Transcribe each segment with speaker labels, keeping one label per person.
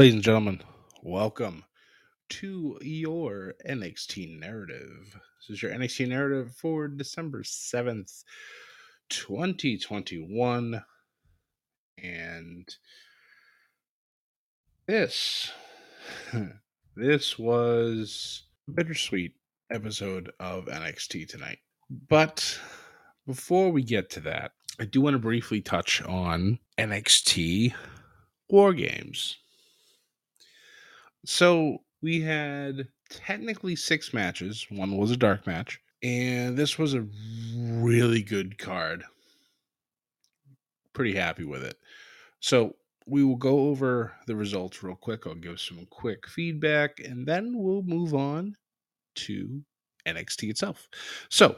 Speaker 1: Ladies and gentlemen, welcome to your NXT narrative. This is your NXT narrative for December 7th, 2021. And this this was a bittersweet episode of NXT tonight. But before we get to that, I do want to briefly touch on NXT War Games. So we had technically six matches. One was a dark match, and this was a really good card. Pretty happy with it. So we will go over the results real quick. I'll give some quick feedback, and then we'll move on to NXT itself. So,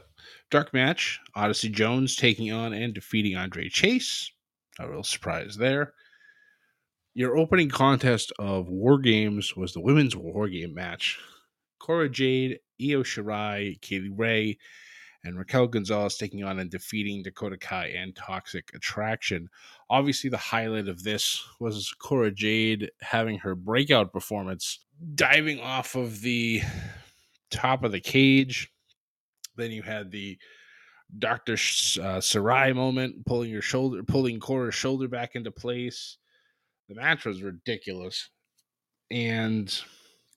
Speaker 1: dark match Odyssey Jones taking on and defeating Andre Chase. A real surprise there. Your opening contest of War Games was the women's War Game match. Cora Jade, Io Shirai, Kay Lee Ray, and Raquel Gonzalez taking on and defeating Dakota Kai and Toxic Attraction. Obviously, the highlight of this was Cora Jade having her breakout performance, diving off of the top of the cage. Then you had the Dr. Uh, Shirai moment, pulling your shoulder, pulling Cora's shoulder back into place. The match was ridiculous. And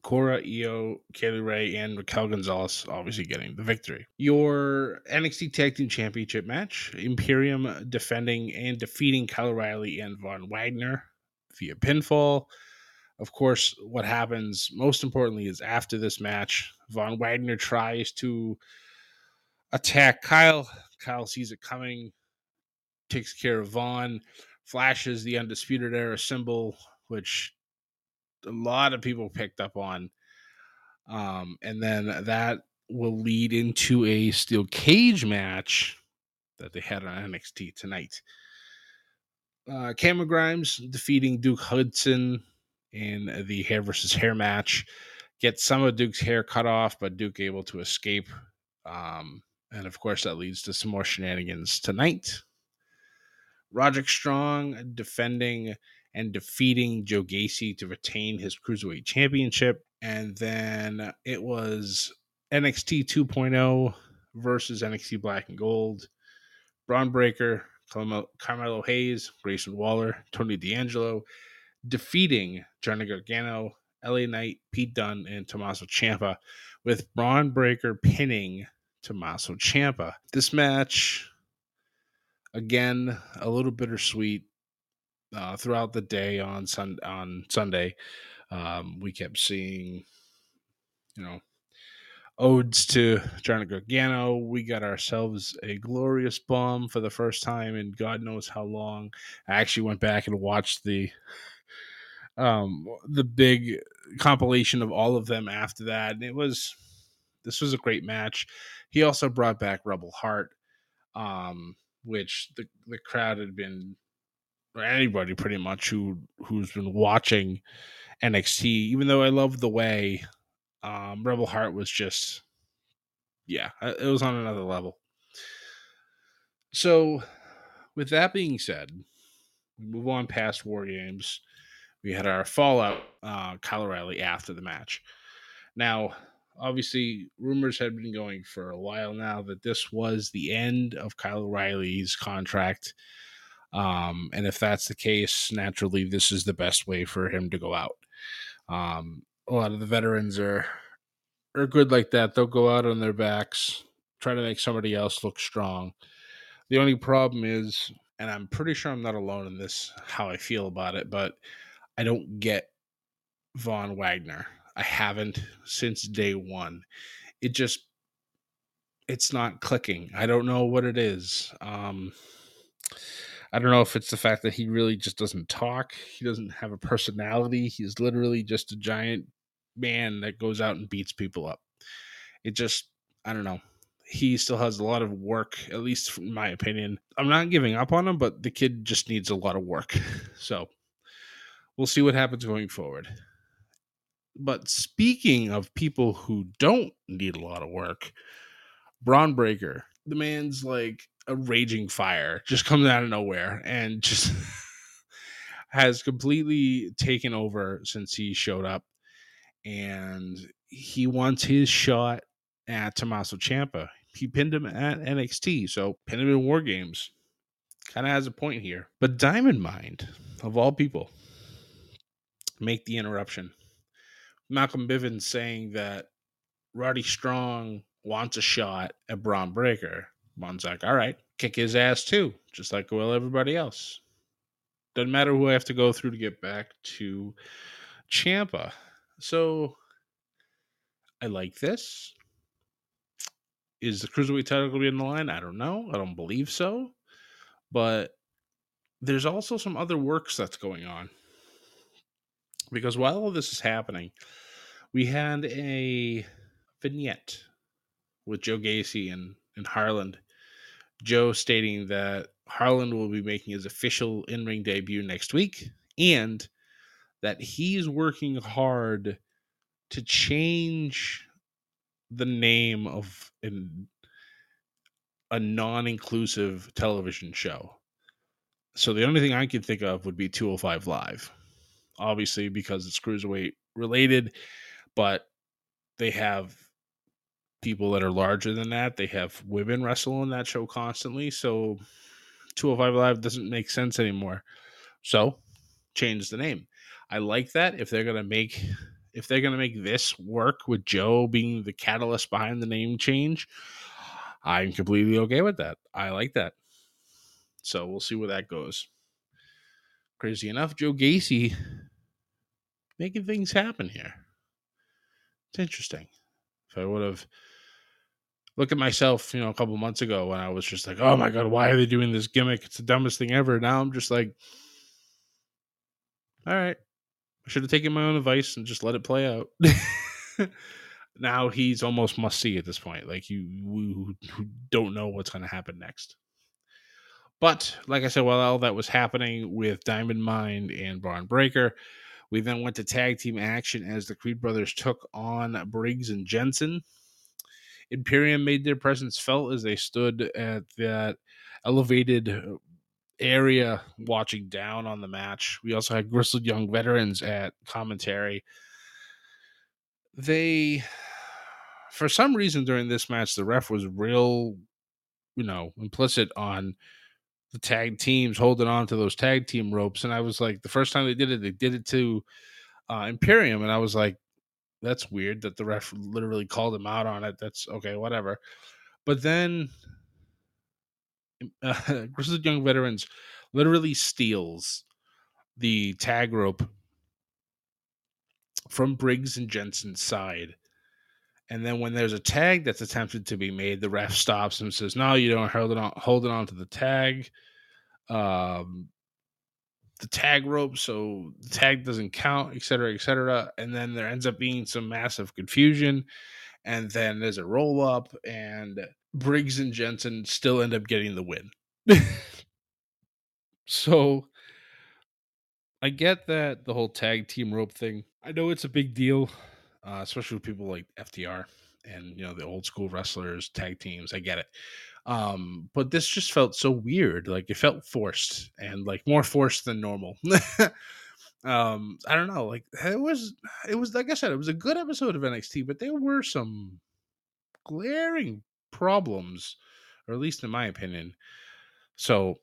Speaker 1: Cora, Io, Kay Lee Ray, and Raquel Gonzalez obviously getting the victory. Your NXT Tag Team Championship match Imperium defending and defeating Kyle O'Reilly and Von Wagner via pinfall. Of course, what happens most importantly is after this match, Von Wagner tries to attack Kyle. Kyle sees it coming, takes care of Von flashes the undisputed era symbol, which a lot of people picked up on. Um, and then that will lead into a steel cage match that they had on NXT tonight. Uh, Cameron Grimes defeating Duke Hudson in the hair versus hair match. Get some of Duke's hair cut off, but Duke able to escape. Um, and of course, that leads to some more shenanigans tonight. Roderick Strong defending and defeating Joe Gacy to retain his Cruiserweight Championship. And then it was NXT 2.0 versus NXT Black and Gold. Bron Breakker, Carmelo Hayes, Grayson Waller, Tony D'Angelo defeating Johnny Gargano, LA Knight, Pete Dunne, and Tommaso Ciampa, with Bron Breakker pinning Tommaso Ciampa. This match again a little bittersweet uh, throughout the day on sun on Sunday. Um, we kept seeing, you know, odes to Johnny Gargano. We got ourselves a glorious bomb for the first time in God knows how long. I actually went back and watched the um the big compilation of all of them after that, and it was this was a great match. He also brought back Rebel Heart. Um, which the the crowd had been or anybody pretty much who who's been watching NXT, even though I love the way um, Rebel Heart was just yeah, it was on another level. So, with that being said, we move on past War Games. We had our Fallout uh, Kyle O'Reilly after the match. Now, obviously, rumors had been going for a while now that this was the end of Kyle O'Reilly's contract. Um, and if that's the case, naturally, this is the best way for him to go out. Um, a lot of the veterans are are good like that. They'll go out on their backs, try to make somebody else look strong. The only problem is, and I'm pretty sure I'm not alone in this, how I feel about it, but I don't get Von Wagner. I haven't since day one. It just, it's not clicking. I don't know what it is. Um, I don't know if it's the fact that he really just doesn't talk. He doesn't have a personality. He's literally just a giant man that goes out and beats people up. It just, I don't know. He still has a lot of work, at least in my opinion. I'm not giving up on him, but the kid just needs a lot of work. So we'll see what happens going forward. But speaking of people who don't need a lot of work, Bron Breakker, the man's like a raging fire, just comes out of nowhere and just has completely taken over since he showed up. And he wants his shot at Tommaso Ciampa. He pinned him at NXT, so pin him in War Games. Kind of has a point here. But Diamond Mine, of all people, make the interruption. Malcolm Bivens saying that Roddy Strong wants a shot at Bron Breakker. Bron's like, all right, kick his ass too, just like well everybody else. Doesn't matter who I have to go through to get back to Ciampa. So I like this. Is the cruiserweight title going to be in the line? I don't know. I don't believe so. But there's also some other works that's going on. Because while all this is happening, we had a vignette with Joe Gacy and, and Harland. Joe stating that Harland will be making his official in ring debut next week and that he's working hard to change the name of an, a non inclusive television show. So the only thing I could think of would be 205 Live, obviously, because it's cruiserweight related, but they have people that are larger than that. They have women wrestle on that show constantly. So 205 Live doesn't make sense anymore. So change the name. I like that if they're gonna make if they're gonna make this work with Joe being the catalyst behind the name change, I'm completely okay with that. I like that. So we'll see where that goes. Crazy enough, Joe Gacy making things happen here. It's interesting. If I would have looked at myself, you know, a couple months ago when I was just like, oh my God, why are they doing this gimmick? It's the dumbest thing ever. Now I'm just like, all right, I should have taken my own advice and just let it play out. now he's almost must see at this point. Like you, you don't know what's going to happen next. But like I said, while all that was happening with Diamond Mine and Bron Breakker, we then went to tag team action as the Creed brothers took on Briggs and Jensen. Imperium made their presence felt as they stood at that elevated area watching down on the match. We also had Grizzled Young Veterans at commentary. They, for some reason during this match, the ref was real, you know, implicit on the tag teams holding on to those tag team ropes. And I was like, the first time they did it, they did it to uh, Imperium. And I was like, that's weird that the ref literally called him out on it. That's okay, whatever. But then uh, Grizzled Young Veterans literally steals the tag rope from Briggs and Jensen's side. And then when there's a tag that's attempted to be made, the ref stops and says, "No, you don't hold it on. Hold it on to the tag." Um, the tag rope so the tag doesn't count, etc., etc. And then there ends up being some massive confusion, and then there's a roll up, and Briggs and Jensen still end up getting the win. so I get that the whole tag team rope thing. I know it's a big deal, uh, especially with people like FTR and you know the old school wrestlers, tag teams. I get it. Um, but this just felt so weird. Like it felt forced and like more forced than normal. Um, I don't know. Like it was, it was like I said, it was a good episode of NXT, but there were some glaring problems, or at least in my opinion. So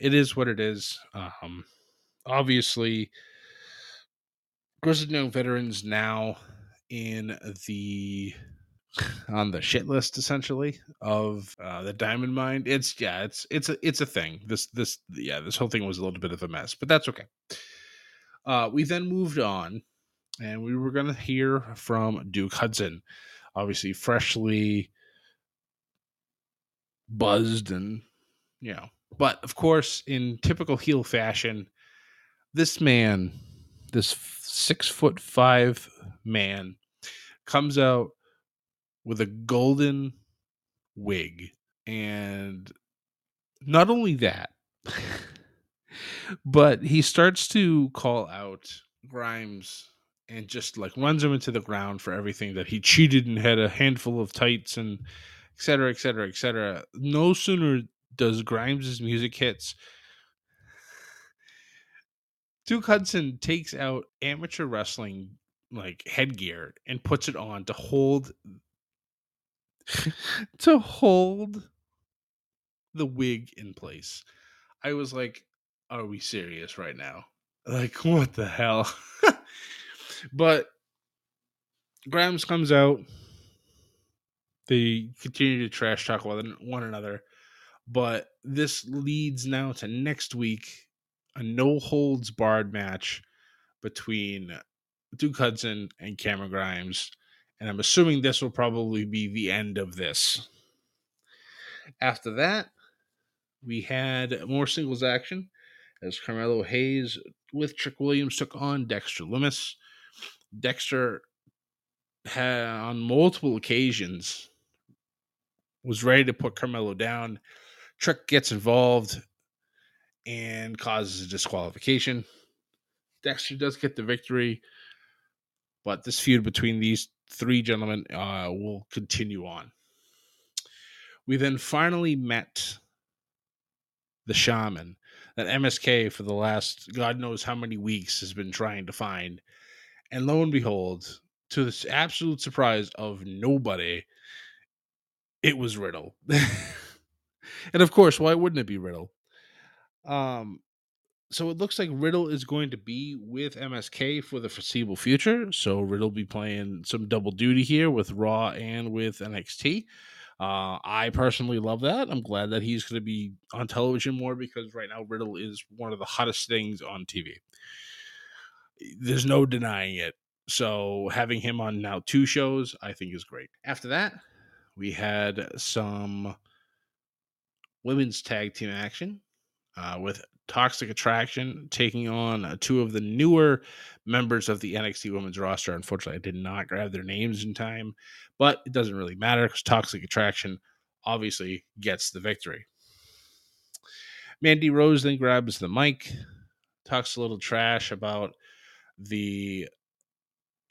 Speaker 1: it is what it is. Um, obviously, Grizzled Young Veterans now in the on the shit list essentially of uh, the diamond mine. It's yeah it's it's a it's a thing. This this yeah this whole thing was a little bit of a mess but that's okay. Uh we then moved on and we were gonna hear from duke hudson. Obviously freshly buzzed and you know but of course in typical heel fashion this man this six foot five man comes out with a golden wig and not only that but he starts to call out grimes and just like runs him into the ground for everything that he cheated and had a handful of tights and et cetera, et cetera, et cetera. No sooner does Grimes' music hits, Duke Hudson takes out amateur wrestling like headgear and puts it on to hold to hold the wig in place. I was like, are we serious right now? Like, what the hell? but Grimes comes out. They continue to trash talk one another. But this leads now to next week a no holds barred match between Duke Hudson and Cameron Grimes. And I'm assuming this will probably be the end of this. After that, we had more singles action as Carmelo Hayes with Trick Williams took on Dexter Lumis. Dexter had on multiple occasions was ready to put Carmelo down. Trick gets involved and causes a disqualification. Dexter does get the victory, but this feud between these three gentlemen uh, will continue on. We then finally met the shaman that MSK for the last God knows how many weeks has been trying to find. And lo and behold, to the absolute surprise of nobody, it was Riddle. and of course, why wouldn't it be Riddle? Um, so it looks like Riddle is going to be with MSK for the foreseeable future. So Riddle be playing some double duty here with Raw and with NXT. Uh, I personally love that. I'm glad that he's going to be on television more because right now Riddle is one of the hottest things on TV. There's no denying it. So having him on now two shows, I think is great. After that, we had some women's tag team action uh, with Toxic Attraction taking on uh, two of the newer members of the NXT Women's roster. Unfortunately, I did not grab their names in time, but it doesn't really matter because Toxic Attraction obviously gets the victory. Mandy Rose then grabs the mic, talks a little trash about the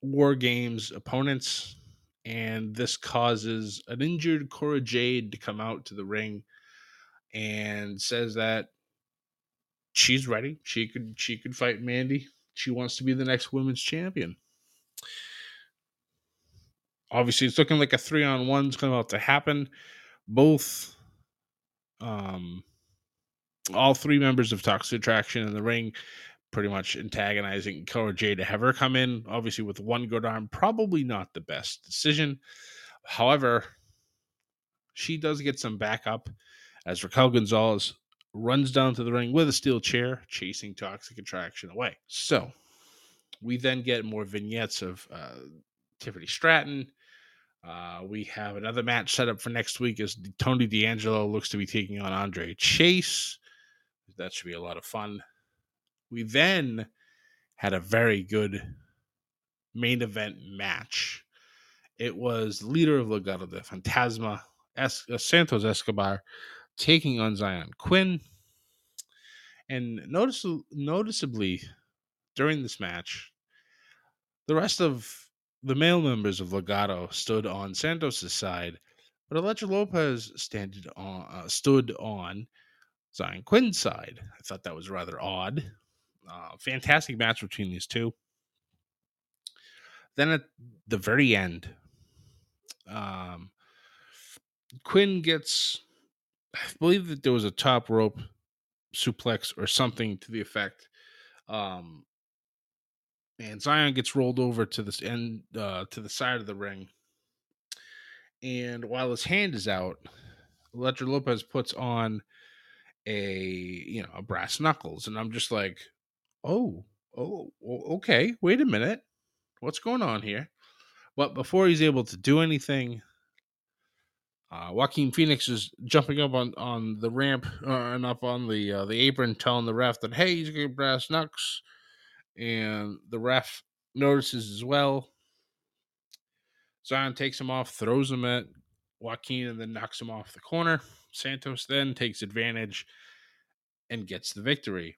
Speaker 1: War Games opponents, and this causes an injured Cora Jade to come out to the ring and says that she's ready. She could she could fight Mandy. She wants to be the next women's champion. Obviously, it's looking like a three on one one's going to happen. Both, um, all three members of Toxic Attraction in the ring, pretty much antagonizing Cora Jade to have her come in. Obviously, with one good arm, probably not the best decision. However, she does get some backup as Raquel Gonzalez runs down to the ring with a steel chair, chasing Toxic Attraction away. So we then get more vignettes of uh, Tiffany Stratton. Uh, we have another match set up for next week as Tony D'Angelo looks to be taking on Andre Chase. That should be a lot of fun. We then had a very good main event match. It was leader of Legado del Fantasma, es- uh, Santos Escobar, taking on Xyon Quinn. And notice, noticeably during this match, the rest of the male members of Legado stood on Santos's side, but Elektra Lopez on, uh, stood on Xyon Quinn's side. I thought that was rather odd. Uh, fantastic match between these two. Then at the very end, um, Quinn gets, I believe that there was a top rope suplex or something to the effect. Um, and Xyon gets rolled over to this end uh, to the side of the ring. And while his hand is out, Elektra Lopez puts on a you know a brass knuckles, and I'm just like, oh, oh, okay, wait a minute, what's going on here? But before he's able to do anything, uh, Joaquin Phoenix is jumping up on, on the ramp uh, and up on the uh, the apron, telling the ref that hey, he's got brass knucks, and the ref notices as well. Xyon takes him off, throws him at Joaquin, and then knocks him off the corner. Santos then takes advantage and gets the victory.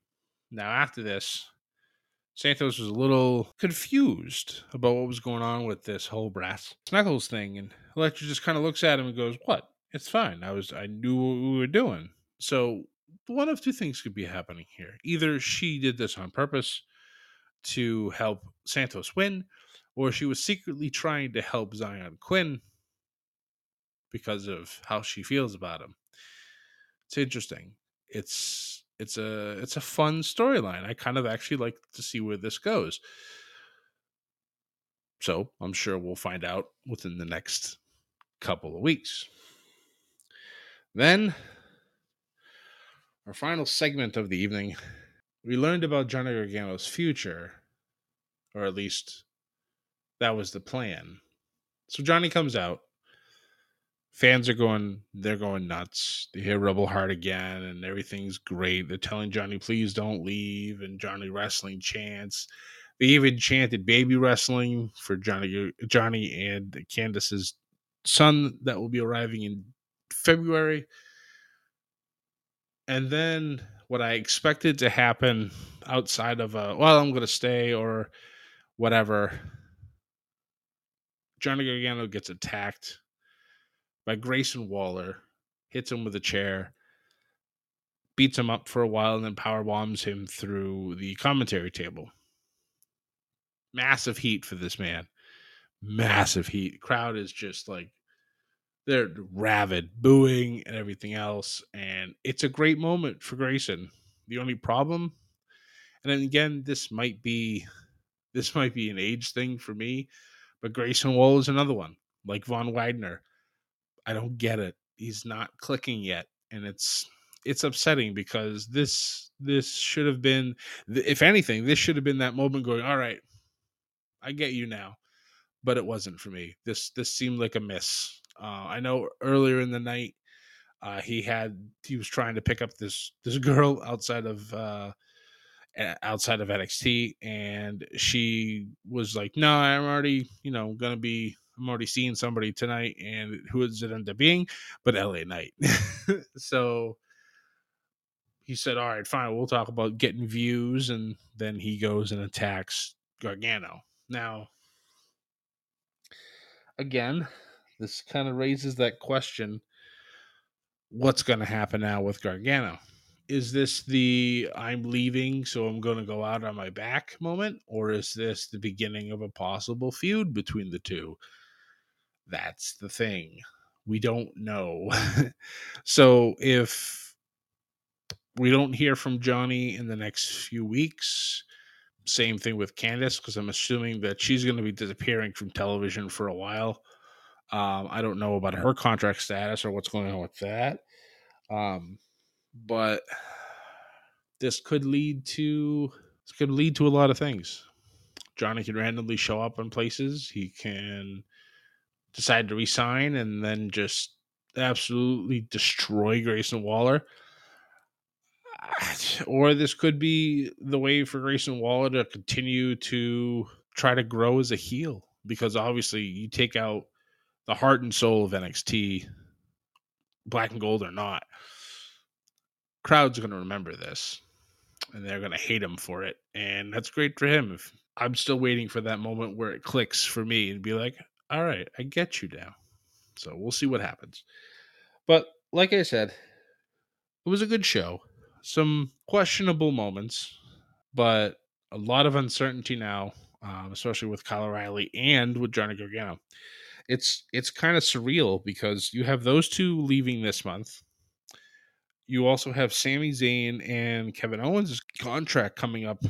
Speaker 1: Now, after this, Santos was a little confused about what was going on with this whole brass knuckles thing, and Elektra just kind of looks at him and goes, "What? It's fine. I was I knew what we were doing." So one of two things could be happening here: either she did this on purpose to help Santos win, or she was secretly trying to help Xyon Quinn because of how she feels about him. It's interesting. It's it's a it's a fun storyline. I kind of actually like to see where this goes. So I'm sure we'll find out within the next couple of weeks. Then our final segment of the evening, we learned about Johnny Gargano's future, or at least that was the plan. So Johnny comes out fans are going they're going nuts. They hear rebel heart again and everything's great. They're telling johnny please don't leave and johnny wrestling chants they even chanted baby wrestling for johnny johnny and candice's son that will be arriving in february. And then what i expected to happen outside of a well i'm going to stay or whatever johnny gargano gets attacked by Grayson Waller, hits him with a chair, beats him up for a while, and then power bombs him through the commentary table. Massive heat for this man. Massive heat. Crowd is just like they're rabid, booing and everything else. And it's a great moment for Grayson. The only problem, and then again, this might be this might be an age thing for me, but Grayson Waller is another one, like Von Wagner. I don't get it. He's not clicking yet, and it's it's upsetting because this this should have been, if anything, this should have been that moment going. All right, I get you now, but it wasn't for me. This this seemed like a miss. Uh, I know earlier in the night, uh, he had he was trying to pick up this this girl outside of uh, outside of NXT, and she was like, "No, I'm already you know gonna be I'm already seeing somebody tonight, and who does it end up being? But LA Knight. so he said, All right, fine, we'll talk about getting views. And then he goes and attacks Gargano. Now, again, this kind of raises that question what's going to happen now with Gargano? Is this the I'm leaving, so I'm going to go out on my back moment? Or is this the beginning of a possible feud between the two? That's the thing. We don't know. so if we don't hear from Johnny in the next few weeks, same thing with Candice, because I'm assuming that she's going to be disappearing from television for a while. Um, I don't know about her contract status or what's going on with that. Um, but this could lead to this could lead to a lot of things. Johnny can randomly show up in places. He can decide to resign and then just absolutely destroy Grayson Waller. Or this could be the way for Grayson Waller to continue to try to grow as a heel because obviously you take out the heart and soul of NXT, black and gold or not. Crowd's are going to remember this and they're going to hate him for it. And that's great for him. If I'm still waiting for that moment where it clicks for me and be like, all right, I get you now. So we'll see what happens. But like I said, it was a good show. Some questionable moments, but a lot of uncertainty now, um, especially with Kyle O'Reilly and with Johnny Gargano. It's it's kind of surreal because you have those two leaving this month. You also have Sami Zayn and Kevin Owens' contract coming up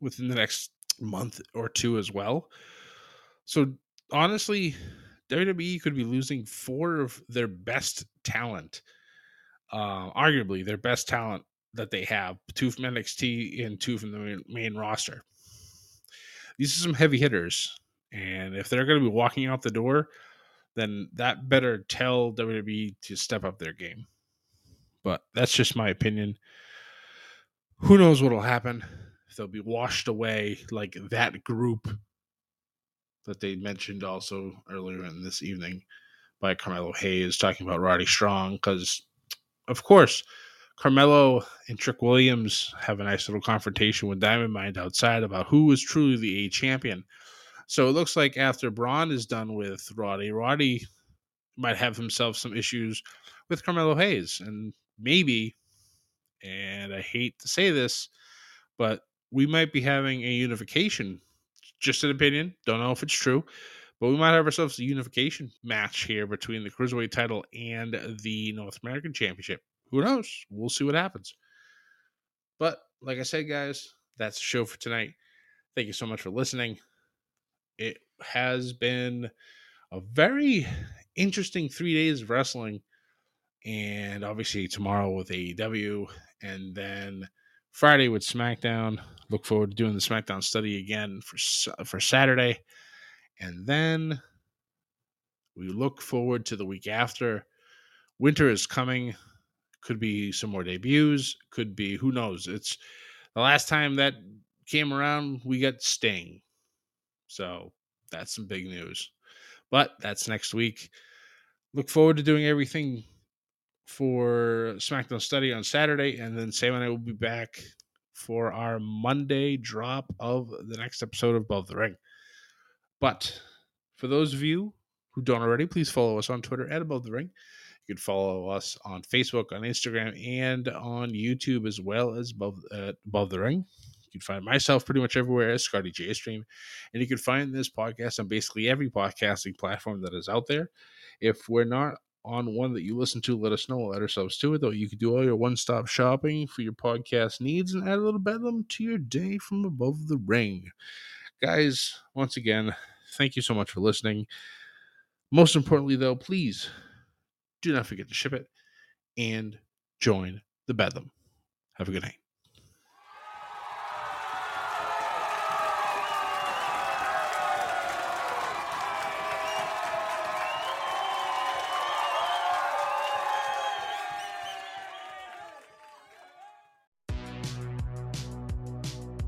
Speaker 1: within the next month or two as well. So honestly, WWE could be losing four of their best talent, uh, arguably their best talent that they have, two from NXT and two from the main, main roster. These are some heavy hitters, and if they're going to be walking out the door, then that better tell WWE to step up their game. But that's just my opinion. Who knows what'll happen? If they'll be washed away like that group that they mentioned also earlier in this evening by Carmelo Hayes talking about Roddy Strong. Because, of course, Carmelo and Trick Williams have a nice little confrontation with Diamond Mine outside about who is truly the A champion. So it looks like after Bron is done with Roddy, Roddy might have himself some issues with Carmelo Hayes. And maybe, and I hate to say this, but we might be having a unification. Just an opinion. Don't know if it's true. But we might have ourselves a unification match here between the Cruiserweight title and the North American Championship. Who knows? We'll see what happens. But like I said, guys, that's the show for tonight. Thank you so much for listening. It has been a very interesting three days of wrestling. And obviously tomorrow with AEW and then Friday with SmackDown. Look forward to doing the SmackDown study again for for Saturday. And then we look forward to the week after. Winter is coming. Could be some more debuts. Could be who knows. It's the last time that came around, we got Sting. So that's some big news. But that's next week. Look forward to doing everything for SmackDown Study on Saturday, and then Sam and I will be back for our Monday drop of the next episode of Above the Ring. But for those of you who don't already, please follow us on Twitter at Above the Ring. You can follow us on Facebook, on Instagram, and on YouTube as well as Above, uh, Above the Ring. You can find myself pretty much everywhere as Scotty J Stream, and you can find this podcast on basically every podcasting platform that is out there. If we're not on one that you listen to, let us know. We'll add ourselves to it, though. You can do all your one stop shopping for your podcast needs and add a little bedlam to your day from above the ring. Guys, once again, thank you so much for listening. Most importantly, though, please do not forget to ship it and join the bedlam. Have a good night.